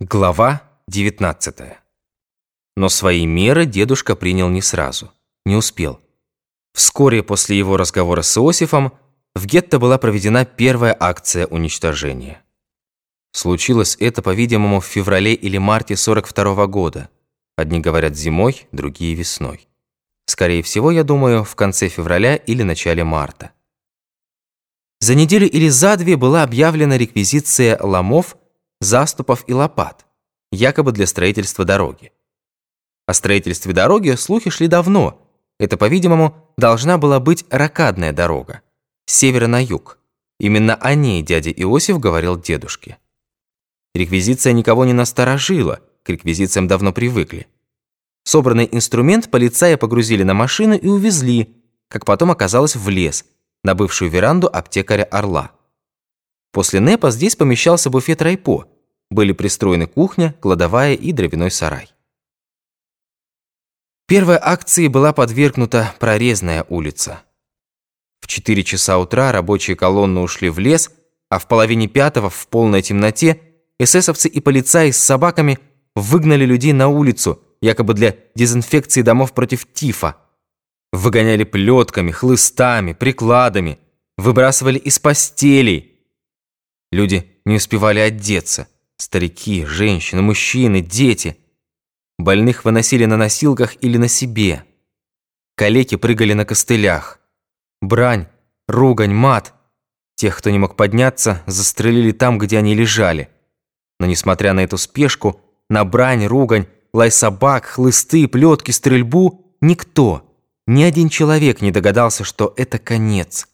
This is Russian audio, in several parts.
Глава 19 Но свои меры дедушка принял не сразу, не успел. Вскоре после его разговора с Иосифом в гетто была проведена первая акция уничтожения. Случилось это, по-видимому, в феврале или марте 42 -го года. Одни говорят зимой, другие весной. Скорее всего, я думаю, в конце февраля или начале марта. За неделю или за две была объявлена реквизиция ломов, заступов и лопат, якобы для строительства дороги. О строительстве дороги слухи шли давно. Это, по-видимому, должна была быть ракадная дорога, с севера на юг. Именно о ней дядя Иосиф говорил дедушке. Реквизиция никого не насторожила, к реквизициям давно привыкли. Собранный инструмент полицаи погрузили на машину и увезли, как потом оказалось, в лес, на бывшую веранду аптекаря Орла. После НЭПа здесь помещался буфет Райпо. Были пристроены кухня, кладовая и дровяной сарай. Первой акции была подвергнута прорезная улица. В 4 часа утра рабочие колонны ушли в лес, а в половине пятого в полной темноте эсэсовцы и полицаи с собаками выгнали людей на улицу, якобы для дезинфекции домов против тифа. Выгоняли плетками, хлыстами, прикладами, выбрасывали из постелей, Люди не успевали одеться. Старики, женщины, мужчины, дети. Больных выносили на носилках или на себе. Калеки прыгали на костылях. Брань, ругань, мат. Тех, кто не мог подняться, застрелили там, где они лежали. Но несмотря на эту спешку, на брань, ругань, лай собак, хлысты, плетки, стрельбу, никто, ни один человек не догадался, что это конец.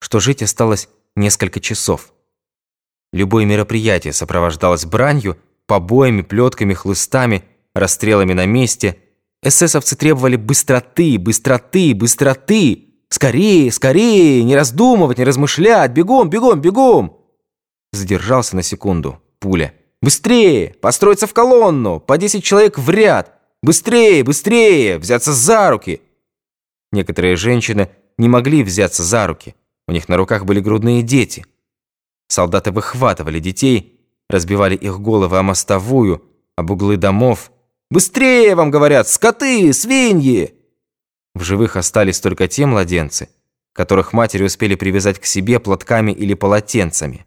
Что жить осталось несколько часов. Любое мероприятие сопровождалось бранью, побоями, плетками, хлыстами, расстрелами на месте. Эсэсовцы требовали быстроты, быстроты, быстроты. Скорее, скорее, не раздумывать, не размышлять, бегом, бегом, бегом. Задержался на секунду. Пуля. Быстрее, построиться в колонну, по 10 человек в ряд. Быстрее, быстрее, взяться за руки. Некоторые женщины не могли взяться за руки. У них на руках были грудные дети. Солдаты выхватывали детей, разбивали их головы о мостовую, об углы домов. «Быстрее, вам говорят, скоты, свиньи!» В живых остались только те младенцы, которых матери успели привязать к себе платками или полотенцами.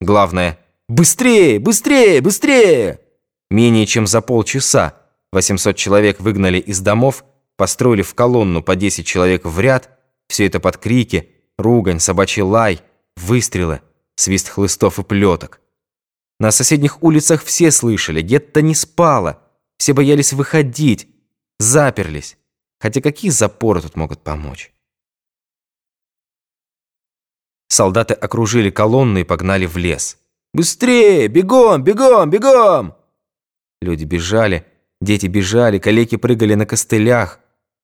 Главное «Быстрее, быстрее, быстрее!» Менее чем за полчаса 800 человек выгнали из домов, построили в колонну по 10 человек в ряд, все это под крики, ругань, собачий лай – Выстрелы, свист хлыстов и плеток. На соседних улицах все слышали, гетто не спало. Все боялись выходить, заперлись. Хотя какие запоры тут могут помочь? Солдаты окружили колонну и погнали в лес. «Быстрее! Бегом! Бегом! Бегом!» Люди бежали, дети бежали, калеки прыгали на костылях.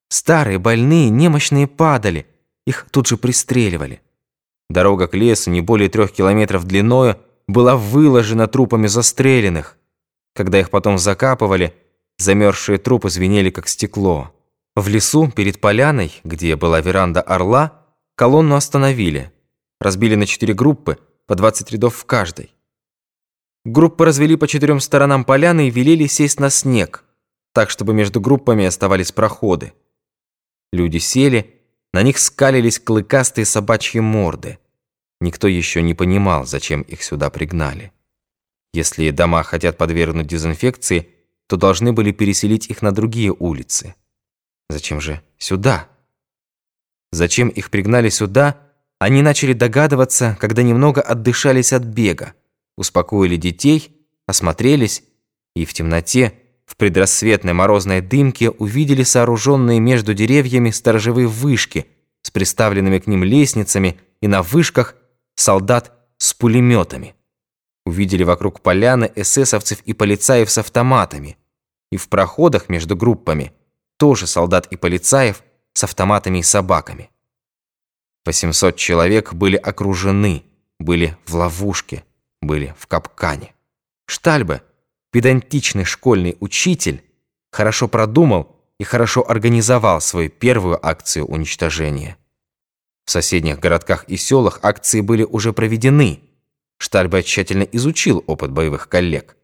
Старые, больные, немощные падали. Их тут же пристреливали. Дорога к лесу, не более трех километров длиною, была выложена трупами застреленных. Когда их потом закапывали, замерзшие трупы звенели, как стекло. В лесу, перед поляной, где была веранда Орла, колонну остановили. Разбили на четыре группы, по 20 рядов в каждой. Группы развели по четырем сторонам поляны и велели сесть на снег, так, чтобы между группами оставались проходы. Люди сели, на них скалились клыкастые собачьи морды. Никто еще не понимал, зачем их сюда пригнали. Если дома хотят подвергнуть дезинфекции, то должны были переселить их на другие улицы. Зачем же сюда? Зачем их пригнали сюда, они начали догадываться, когда немного отдышались от бега, успокоили детей, осмотрелись и в темноте, в предрассветной морозной дымке увидели сооруженные между деревьями сторожевые вышки с приставленными к ним лестницами и на вышках солдат с пулеметами. Увидели вокруг поляны эсэсовцев и полицаев с автоматами. И в проходах между группами тоже солдат и полицаев с автоматами и собаками. 800 человек были окружены, были в ловушке, были в капкане. Штальбе, педантичный школьный учитель, хорошо продумал и хорошо организовал свою первую акцию уничтожения. В соседних городках и селах акции были уже проведены. Штальбе тщательно изучил опыт боевых коллег.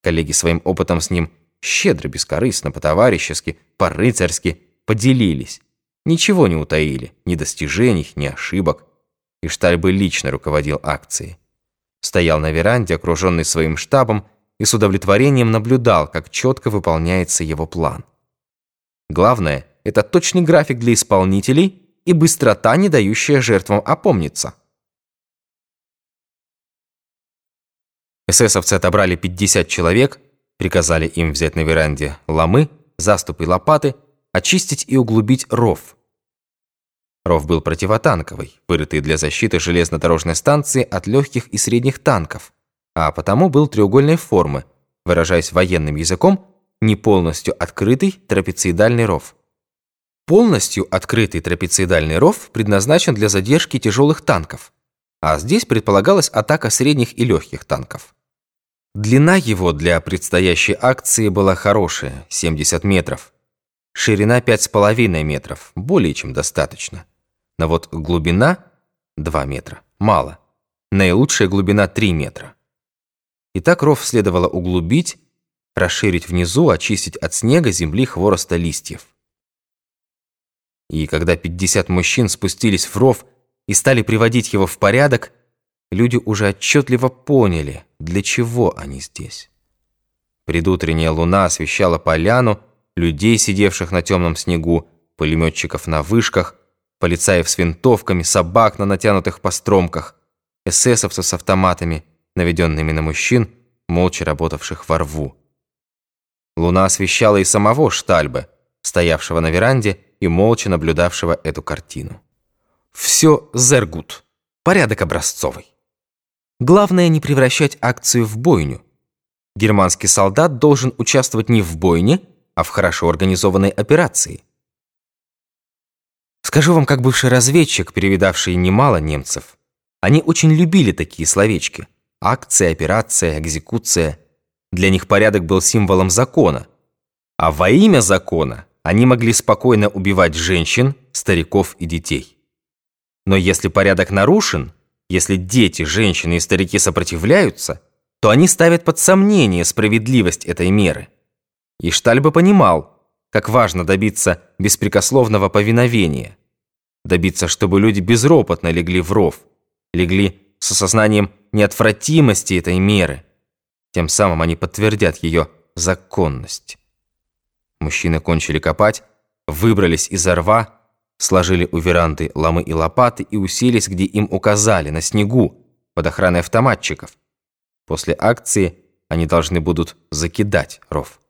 Коллеги своим опытом с ним щедро, бескорыстно, по-товарищески, по-рыцарски поделились. Ничего не утаили, ни достижений, ни ошибок. И Штальбе лично руководил акцией. Стоял на веранде, окруженный своим штабом, и с удовлетворением наблюдал, как четко выполняется его план. Главное – это точный график для исполнителей и быстрота, не дающая жертвам опомниться. Эсэсовцы отобрали 50 человек, приказали им взять на веранде ломы, заступы и лопаты, очистить и углубить ров. Ров был противотанковый, вырытый для защиты железнодорожной станции от легких и средних танков, а потому был треугольной формы, выражаясь военным языком, не полностью открытый трапециидальный ров. Полностью открытый трапециидальный ров предназначен для задержки тяжелых танков, а здесь предполагалась атака средних и легких танков. Длина его для предстоящей акции была хорошая – 70 метров. Ширина 5,5 метров – более чем достаточно. Но вот глубина – 2 метра – мало. Наилучшая глубина – 3 метра. Итак, ров следовало углубить, расширить внизу, очистить от снега, земли, хвороста, листьев. И когда 50 мужчин спустились в ров и стали приводить его в порядок, люди уже отчетливо поняли, для чего они здесь. Предутренняя луна освещала поляну, людей, сидевших на темном снегу, пулеметчиков на вышках, полицаев с винтовками, собак на натянутых постромках, эсэсовцев с автоматами, наведенными на мужчин, молча работавших во рву. Луна освещала и самого Штальбе, стоявшего на веранде и молча наблюдавшего эту картину. Все зергут, порядок образцовый. Главное не превращать акцию в бойню. Германский солдат должен участвовать не в бойне, а в хорошо организованной операции. Скажу вам, как бывший разведчик, перевидавший немало немцев, они очень любили такие словечки. Акция, операция, экзекуция. Для них порядок был символом закона. А во имя закона они могли спокойно убивать женщин, стариков и детей. Но если порядок нарушен, если дети, женщины и старики сопротивляются, то они ставят под сомнение справедливость этой меры. И Штальбе понимал, как важно добиться беспрекословного повиновения, добиться, чтобы люди безропотно легли в ров, легли с осознанием неотвратимости этой меры. Тем самым они подтвердят ее законность. Мужчины кончили копать, выбрались из рва, сложили у веранды ломы и лопаты и уселись, где им указали, на снегу, под охраной автоматчиков. После акции они должны будут закидать ров.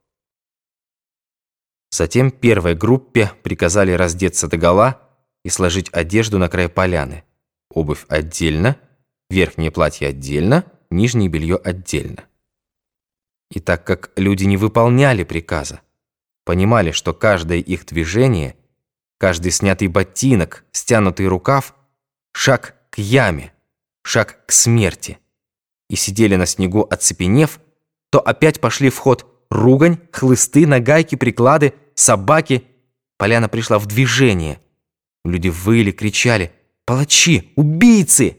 Затем первой группе приказали раздеться догола и сложить одежду на край поляны. Обувь отдельно, верхнее платье отдельно, нижнее белье отдельно. И так как люди не выполняли приказа, понимали, что каждое их движение – Каждый снятый ботинок, стянутый рукав — шаг к яме, шаг к смерти. И сидели на снегу, оцепенев, то опять пошли в ход ругань, хлысты, нагайки, приклады, собаки. Поляна пришла в движение. Люди выли, кричали «Палачи! Убийцы!»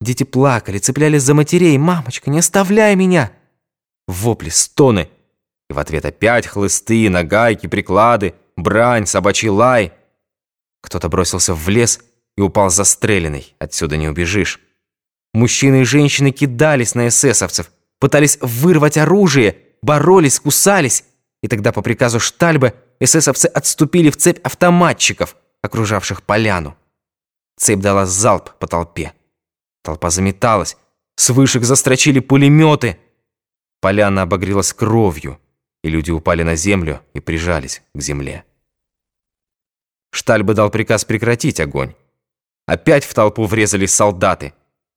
Дети плакали, цеплялись за матерей «Мамочка, не оставляй меня!» Вопли, стоны. И в ответ опять хлысты, нагайки, приклады, брань, собачий лай — кто-то бросился в лес и упал застреленный. Отсюда не убежишь. Мужчины и женщины кидались на эсэсовцев, пытались вырвать оружие, боролись, кусались. И тогда по приказу Штальбе эсэсовцы отступили в цепь автоматчиков, окружавших поляну. Цепь дала залп по толпе. Толпа заметалась. С вышек застрочили пулеметы. Поляна обогрелась кровью, и люди упали на землю и прижались к земле. Штальбы дал приказ прекратить огонь. Опять в толпу врезались солдаты.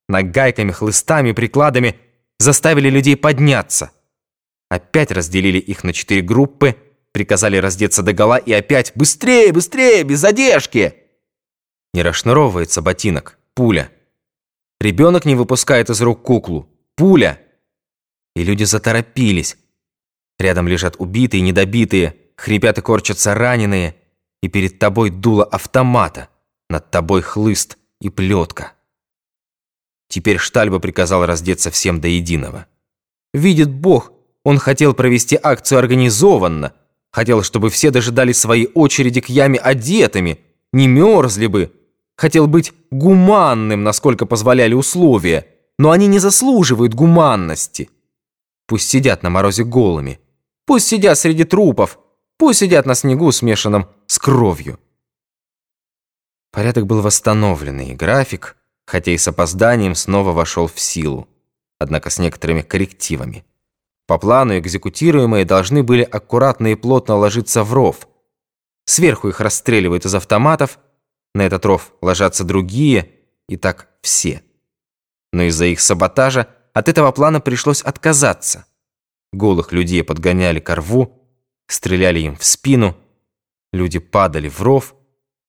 Нагайками, хлыстами, прикладами заставили людей подняться. Опять разделили их на четыре группы, приказали раздеться догола и опять «Быстрее, быстрее, без задержки!» Не расшнуровывается ботинок, пуля. Ребенок не выпускает из рук куклу, пуля. И люди заторопились. Рядом лежат убитые, недобитые, хрипят и корчатся раненые и перед тобой дуло автомата, над тобой хлыст и плетка. Теперь Штальба приказал раздеться всем до единого. Видит Бог, он хотел провести акцию организованно, хотел, чтобы все дожидались своей очереди к яме одетыми, не мерзли бы, хотел быть гуманным, насколько позволяли условия, но они не заслуживают гуманности. Пусть сидят на морозе голыми, пусть сидят среди трупов, пусть сидят на снегу, смешанном с кровью. Порядок был восстановленный, график, хотя и с опозданием, снова вошел в силу, однако с некоторыми коррективами. По плану экзекутируемые должны были аккуратно и плотно ложиться в ров. Сверху их расстреливают из автоматов, на этот ров ложатся другие, и так все. Но из-за их саботажа от этого плана пришлось отказаться. Голых людей подгоняли к рву, стреляли им в спину, люди падали в ров,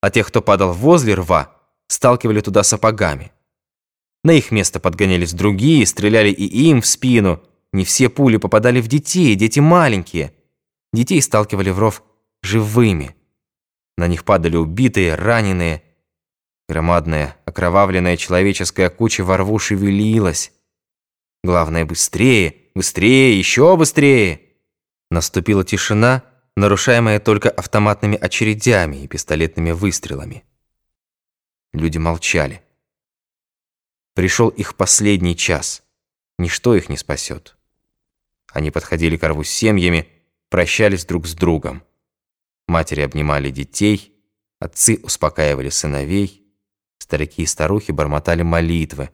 а тех, кто падал возле рва, сталкивали туда сапогами. На их место подгонялись другие, стреляли и им в спину. Не все пули попадали в детей, дети маленькие. Детей сталкивали в ров живыми. На них падали убитые, раненые. Громадная, окровавленная человеческая куча во рву шевелилась. Главное, быстрее, быстрее, еще быстрее. Наступила тишина, нарушаемая только автоматными очередями и пистолетными выстрелами. Люди молчали. Пришел их последний час. Ничто их не спасет. Они подходили к рву с семьями, прощались друг с другом. Матери обнимали детей, отцы успокаивали сыновей, старики и старухи бормотали молитвы,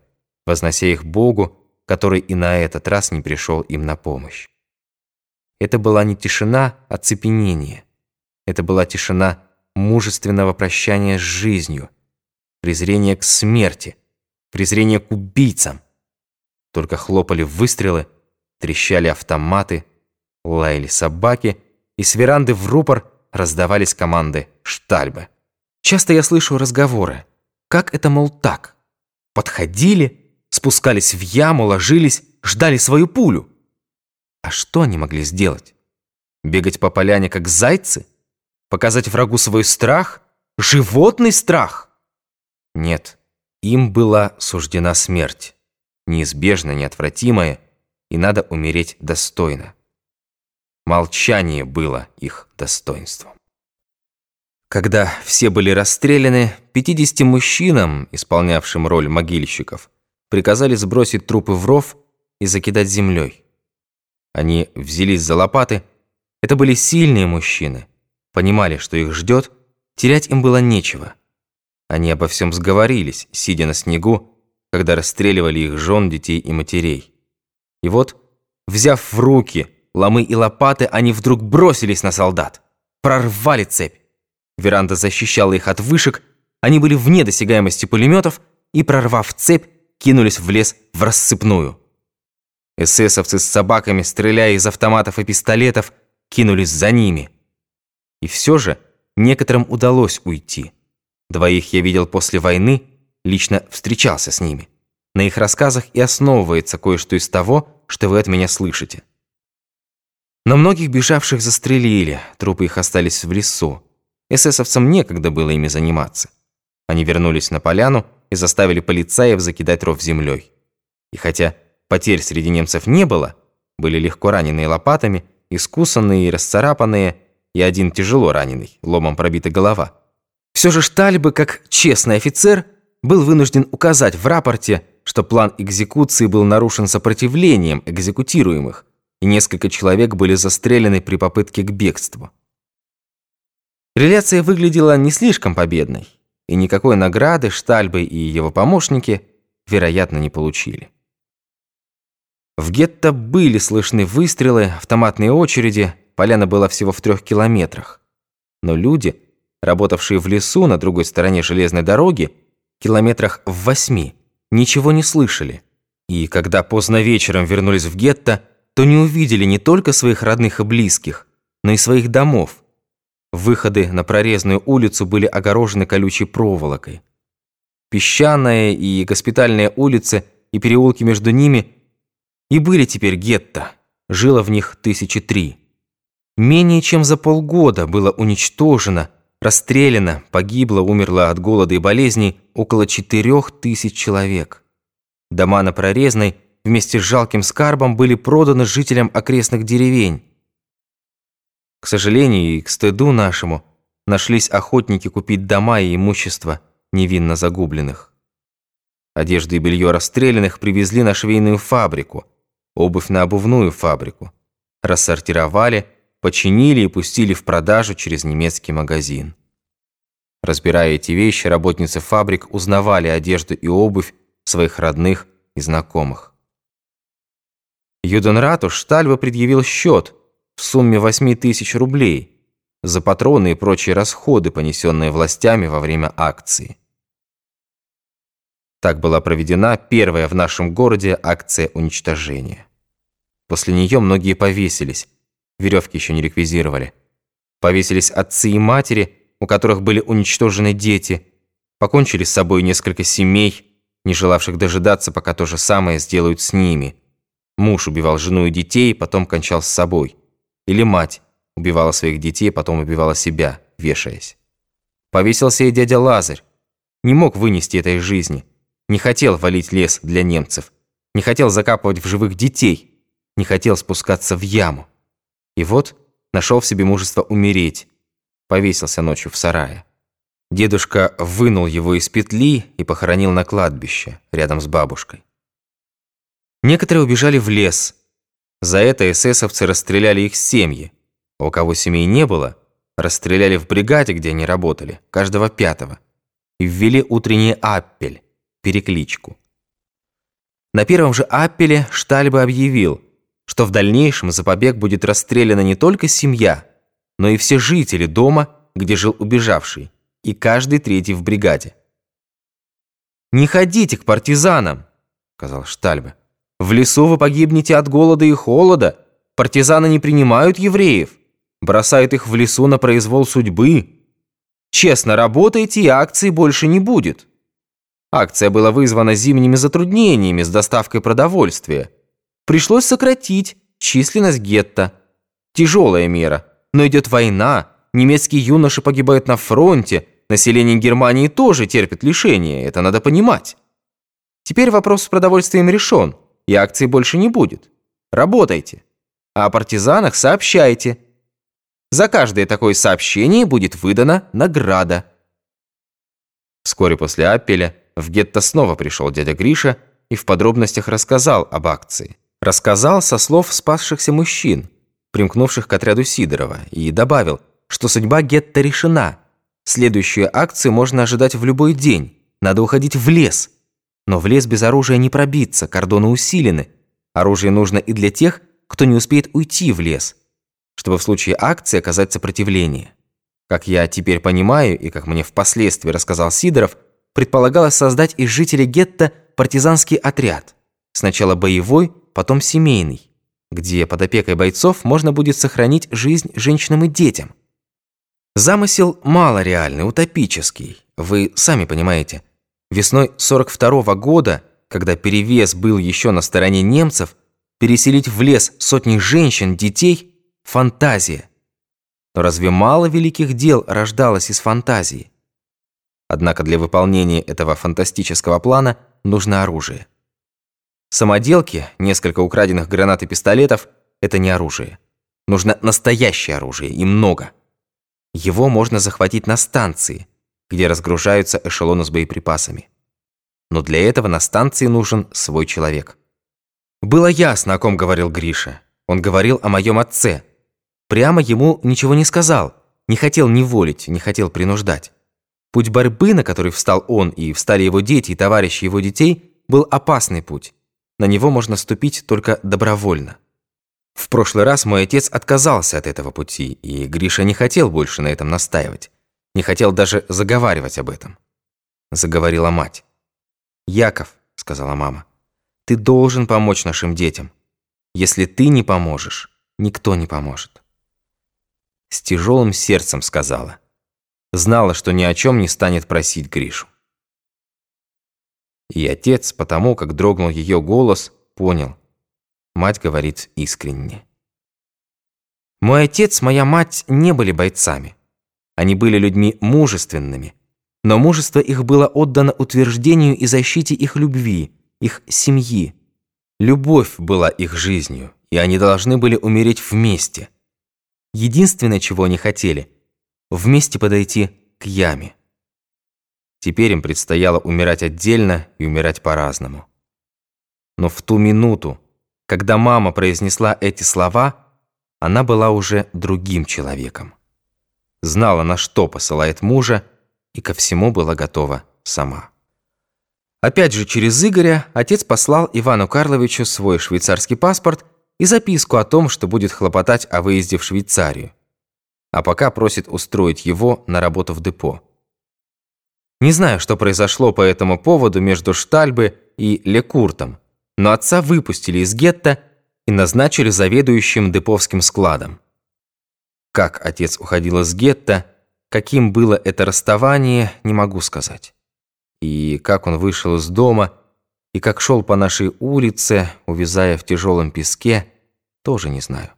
вознося их Богу, который и на этот раз не пришел им на помощь. Это была не тишина оцепенения. Это была тишина мужественного прощания с жизнью, презрения к смерти, презрения к убийцам. Только хлопали выстрелы, трещали автоматы, лаяли собаки, и с веранды в рупор раздавались команды штальбы. Часто я слышу разговоры. Как это, мол, так? Подходили, спускались в яму, ложились, ждали свою пулю. А что они могли сделать? Бегать по поляне, как зайцы? Показать врагу свой страх? Животный страх? Нет, им была суждена смерть, неизбежно, неотвратимая, и надо умереть достойно. Молчание было их достоинством. Когда все были расстреляны, 50 мужчинам, исполнявшим роль могильщиков, приказали сбросить трупы в ров и закидать землей. Они взялись за лопаты. Это были сильные мужчины. Понимали, что их ждет, терять им было нечего. Они обо всем сговорились, сидя на снегу, когда расстреливали их жен, детей и матерей. И вот, взяв в руки ломы и лопаты, они вдруг бросились на солдат. Прорвали цепь. Веранда защищала их от вышек, они были вне досягаемости пулеметов и, прорвав цепь, кинулись в лес в рассыпную. Эсэсовцы с собаками, стреляя из автоматов и пистолетов, кинулись за ними. И все же некоторым удалось уйти. Двоих я видел после войны, лично встречался с ними. На их рассказах и основывается кое-что из того, что вы от меня слышите. Но многих бежавших застрелили, трупы их остались в лесу. Эсэсовцам некогда было ими заниматься. Они вернулись на поляну и заставили полицаев закидать ров землей. И хотя Потерь среди немцев не было, были легко раненые лопатами, искусанные и расцарапанные, и один тяжело раненый, ломом пробита голова. Все же Штальбы, как честный офицер, был вынужден указать в рапорте, что план экзекуции был нарушен сопротивлением экзекутируемых, и несколько человек были застрелены при попытке к бегству. Реляция выглядела не слишком победной, и никакой награды Штальбы и его помощники, вероятно, не получили. В гетто были слышны выстрелы, автоматные очереди, поляна была всего в трех километрах. Но люди, работавшие в лесу на другой стороне железной дороги, километрах в восьми, ничего не слышали. И когда поздно вечером вернулись в гетто, то не увидели не только своих родных и близких, но и своих домов. Выходы на прорезную улицу были огорожены колючей проволокой. Песчаная и госпитальная улицы и переулки между ними – и были теперь гетто, жило в них тысячи три. Менее чем за полгода было уничтожено, расстреляно, погибло, умерло от голода и болезней около четырех тысяч человек. Дома на Прорезной вместе с жалким скарбом были проданы жителям окрестных деревень. К сожалению и к стыду нашему, нашлись охотники купить дома и имущество невинно загубленных. Одежду и белье расстрелянных привезли на швейную фабрику, обувь на обувную фабрику. Рассортировали, починили и пустили в продажу через немецкий магазин. Разбирая эти вещи, работницы фабрик узнавали одежду и обувь своих родных и знакомых. Юденрату Штальба предъявил счет в сумме 8 тысяч рублей за патроны и прочие расходы, понесенные властями во время акции. Так была проведена первая в нашем городе акция уничтожения. После нее многие повесились, веревки еще не реквизировали. Повесились отцы и матери, у которых были уничтожены дети, покончили с собой несколько семей, не желавших дожидаться, пока то же самое сделают с ними. Муж убивал жену и детей, потом кончал с собой. Или мать убивала своих детей, потом убивала себя, вешаясь. Повесился и дядя Лазарь. Не мог вынести этой жизни. Не хотел валить лес для немцев. Не хотел закапывать в живых детей. Не хотел спускаться в яму. И вот нашел в себе мужество умереть. Повесился ночью в сарае. Дедушка вынул его из петли и похоронил на кладбище, рядом с бабушкой. Некоторые убежали в лес. За это эсэсовцы расстреляли их семьи. У кого семей не было, расстреляли в бригаде, где они работали, каждого пятого. И ввели утренний аппель, перекличку. На первом же аппеле Штальба объявил, что в дальнейшем за побег будет расстреляна не только семья, но и все жители дома, где жил убежавший и каждый третий в бригаде. «Не ходите к партизанам», — сказал Штальбе. «В лесу вы погибнете от голода и холода. Партизаны не принимают евреев, бросают их в лесу на произвол судьбы. Честно работаете, и акции больше не будет». Акция была вызвана зимними затруднениями с доставкой продовольствия. Пришлось сократить численность гетто. Тяжелая мера, но идет война, немецкие юноши погибают на фронте, Население Германии тоже терпит лишения, это надо понимать. Теперь вопрос с продовольствием решен, и акций больше не будет. Работайте. А о партизанах сообщайте. За каждое такое сообщение будет выдана награда. Вскоре после аппеля в гетто снова пришел дядя Гриша и в подробностях рассказал об акции. Рассказал со слов спасшихся мужчин, примкнувших к отряду Сидорова, и добавил, что судьба гетто решена – Следующую акцию можно ожидать в любой день. Надо уходить в лес. Но в лес без оружия не пробиться, кордоны усилены. Оружие нужно и для тех, кто не успеет уйти в лес, чтобы в случае акции оказать сопротивление. Как я теперь понимаю, и как мне впоследствии рассказал Сидоров, предполагалось создать из жителей гетто партизанский отряд. Сначала боевой, потом семейный, где под опекой бойцов можно будет сохранить жизнь женщинам и детям. Замысел малореальный, утопический. Вы сами понимаете. Весной 42 -го года, когда перевес был еще на стороне немцев, переселить в лес сотни женщин, детей – фантазия. Но разве мало великих дел рождалось из фантазии? Однако для выполнения этого фантастического плана нужно оружие. Самоделки, несколько украденных гранат и пистолетов – это не оружие. Нужно настоящее оружие, и много. Его можно захватить на станции, где разгружаются эшелоны с боеприпасами. Но для этого на станции нужен свой человек. Было ясно, о ком говорил Гриша. Он говорил о моем отце. Прямо ему ничего не сказал, не хотел неволить, не хотел принуждать. Путь борьбы, на который встал он и встали его дети и товарищи его детей, был опасный путь. На него можно ступить только добровольно. В прошлый раз мой отец отказался от этого пути, и Гриша не хотел больше на этом настаивать. Не хотел даже заговаривать об этом. Заговорила мать. «Яков», — сказала мама, — «ты должен помочь нашим детям. Если ты не поможешь, никто не поможет». С тяжелым сердцем сказала. Знала, что ни о чем не станет просить Гришу. И отец, потому как дрогнул ее голос, понял — Мать говорит искренне. Мой отец, моя мать не были бойцами. Они были людьми мужественными, но мужество их было отдано утверждению и защите их любви, их семьи. Любовь была их жизнью, и они должны были умереть вместе. Единственное, чего они хотели – вместе подойти к яме. Теперь им предстояло умирать отдельно и умирать по-разному. Но в ту минуту, когда мама произнесла эти слова, она была уже другим человеком. Знала, на что посылает мужа, и ко всему была готова сама. Опять же через Игоря отец послал Ивану Карловичу свой швейцарский паспорт и записку о том, что будет хлопотать о выезде в Швейцарию, а пока просит устроить его на работу в депо. Не знаю, что произошло по этому поводу между Штальбе и Лекуртом, но отца выпустили из гетто и назначили заведующим деповским складом. Как отец уходил из гетто, каким было это расставание, не могу сказать. И как он вышел из дома, и как шел по нашей улице, увязая в тяжелом песке, тоже не знаю.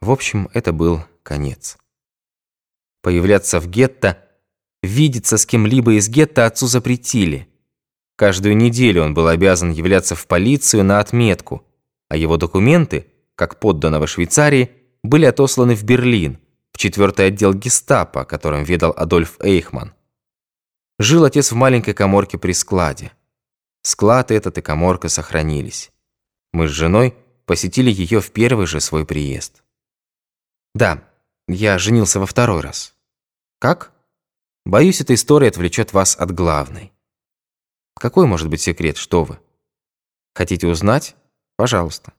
В общем, это был конец. Появляться в гетто, видеться с кем-либо из гетто отцу запретили. Каждую неделю он был обязан являться в полицию на отметку, а его документы, как подданного Швейцарии, были отосланы в Берлин, в четвертый отдел гестапо, которым ведал Адольф Эйхман. Жил отец в маленькой коморке при складе. Склад этот и коморка сохранились. Мы с женой посетили ее в первый же свой приезд. Да, я женился во второй раз. Как? Боюсь, эта история отвлечет вас от главной. Какой может быть секрет, что вы? Хотите узнать? Пожалуйста.